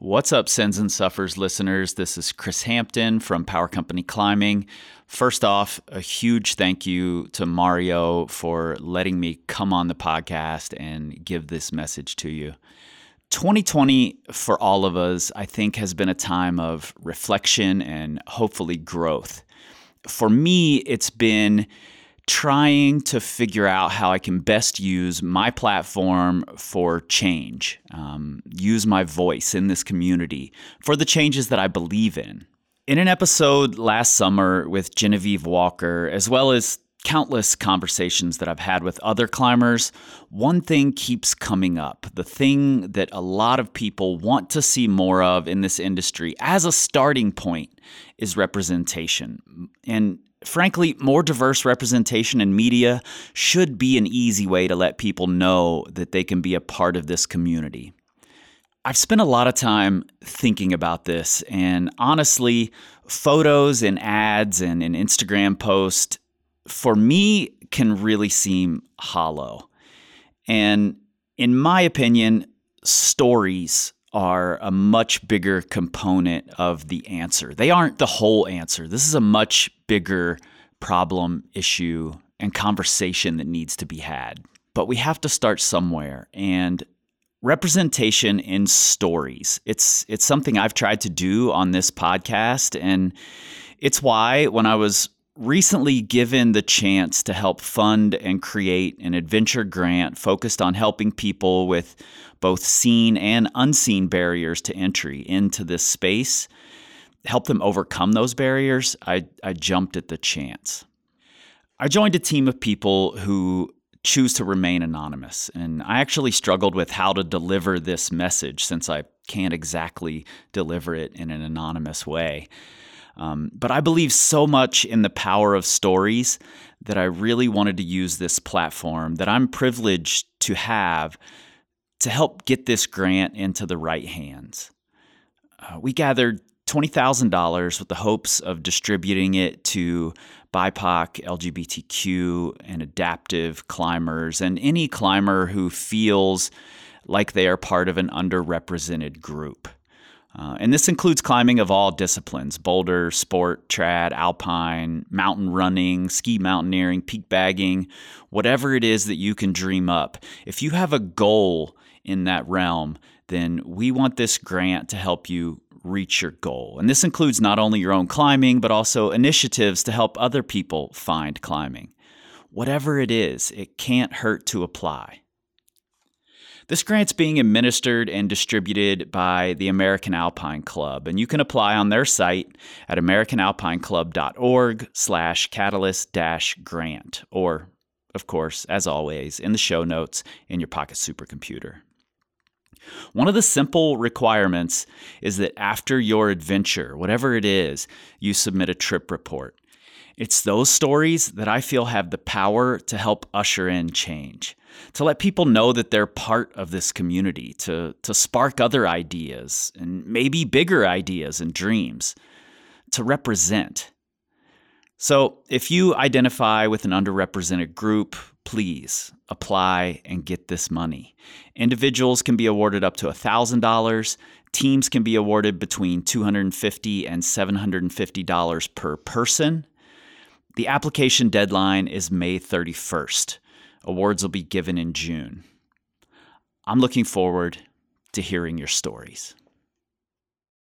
What's up, Sins and Suffers listeners? This is Chris Hampton from Power Company Climbing. First off, a huge thank you to Mario for letting me come on the podcast and give this message to you. 2020 for all of us, I think, has been a time of reflection and hopefully growth. For me, it's been trying to figure out how I can best use my platform for change, um, use my voice in this community for the changes that I believe in. In an episode last summer with Genevieve Walker, as well as countless conversations that I've had with other climbers, one thing keeps coming up. The thing that a lot of people want to see more of in this industry as a starting point is representation. And frankly, more diverse representation in media should be an easy way to let people know that they can be a part of this community. I've spent a lot of time thinking about this, and honestly, photos and ads and an Instagram post for me can really seem hollow. And in my opinion, stories are a much bigger component of the answer. They aren't the whole answer. This is a much bigger problem, issue, and conversation that needs to be had. But we have to start somewhere. And representation in stories. It's it's something I've tried to do on this podcast and it's why when I was recently given the chance to help fund and create an adventure grant focused on helping people with both seen and unseen barriers to entry into this space, help them overcome those barriers, I, I jumped at the chance. I joined a team of people who choose to remain anonymous, and I actually struggled with how to deliver this message since I can't exactly deliver it in an anonymous way. Um, but I believe so much in the power of stories that I really wanted to use this platform that I'm privileged to have to help get this grant into the right hands. Uh, we gathered $20,000 with the hopes of distributing it to BIPOC, LGBTQ, and adaptive climbers, and any climber who feels like they are part of an underrepresented group. Uh, and this includes climbing of all disciplines boulder, sport, trad, alpine, mountain running, ski mountaineering, peak bagging, whatever it is that you can dream up. If you have a goal in that realm, then we want this grant to help you reach your goal. And this includes not only your own climbing, but also initiatives to help other people find climbing. Whatever it is, it can't hurt to apply. This grant's being administered and distributed by the American Alpine Club, and you can apply on their site at americanalpineclub.org slash catalyst dash grant, or, of course, as always, in the show notes in your pocket supercomputer. One of the simple requirements is that after your adventure, whatever it is, you submit a trip report. It's those stories that I feel have the power to help usher in change, to let people know that they're part of this community, to, to spark other ideas and maybe bigger ideas and dreams, to represent. So, if you identify with an underrepresented group, please apply and get this money. Individuals can be awarded up to $1,000. Teams can be awarded between $250 and $750 per person. The application deadline is May 31st. Awards will be given in June. I'm looking forward to hearing your stories.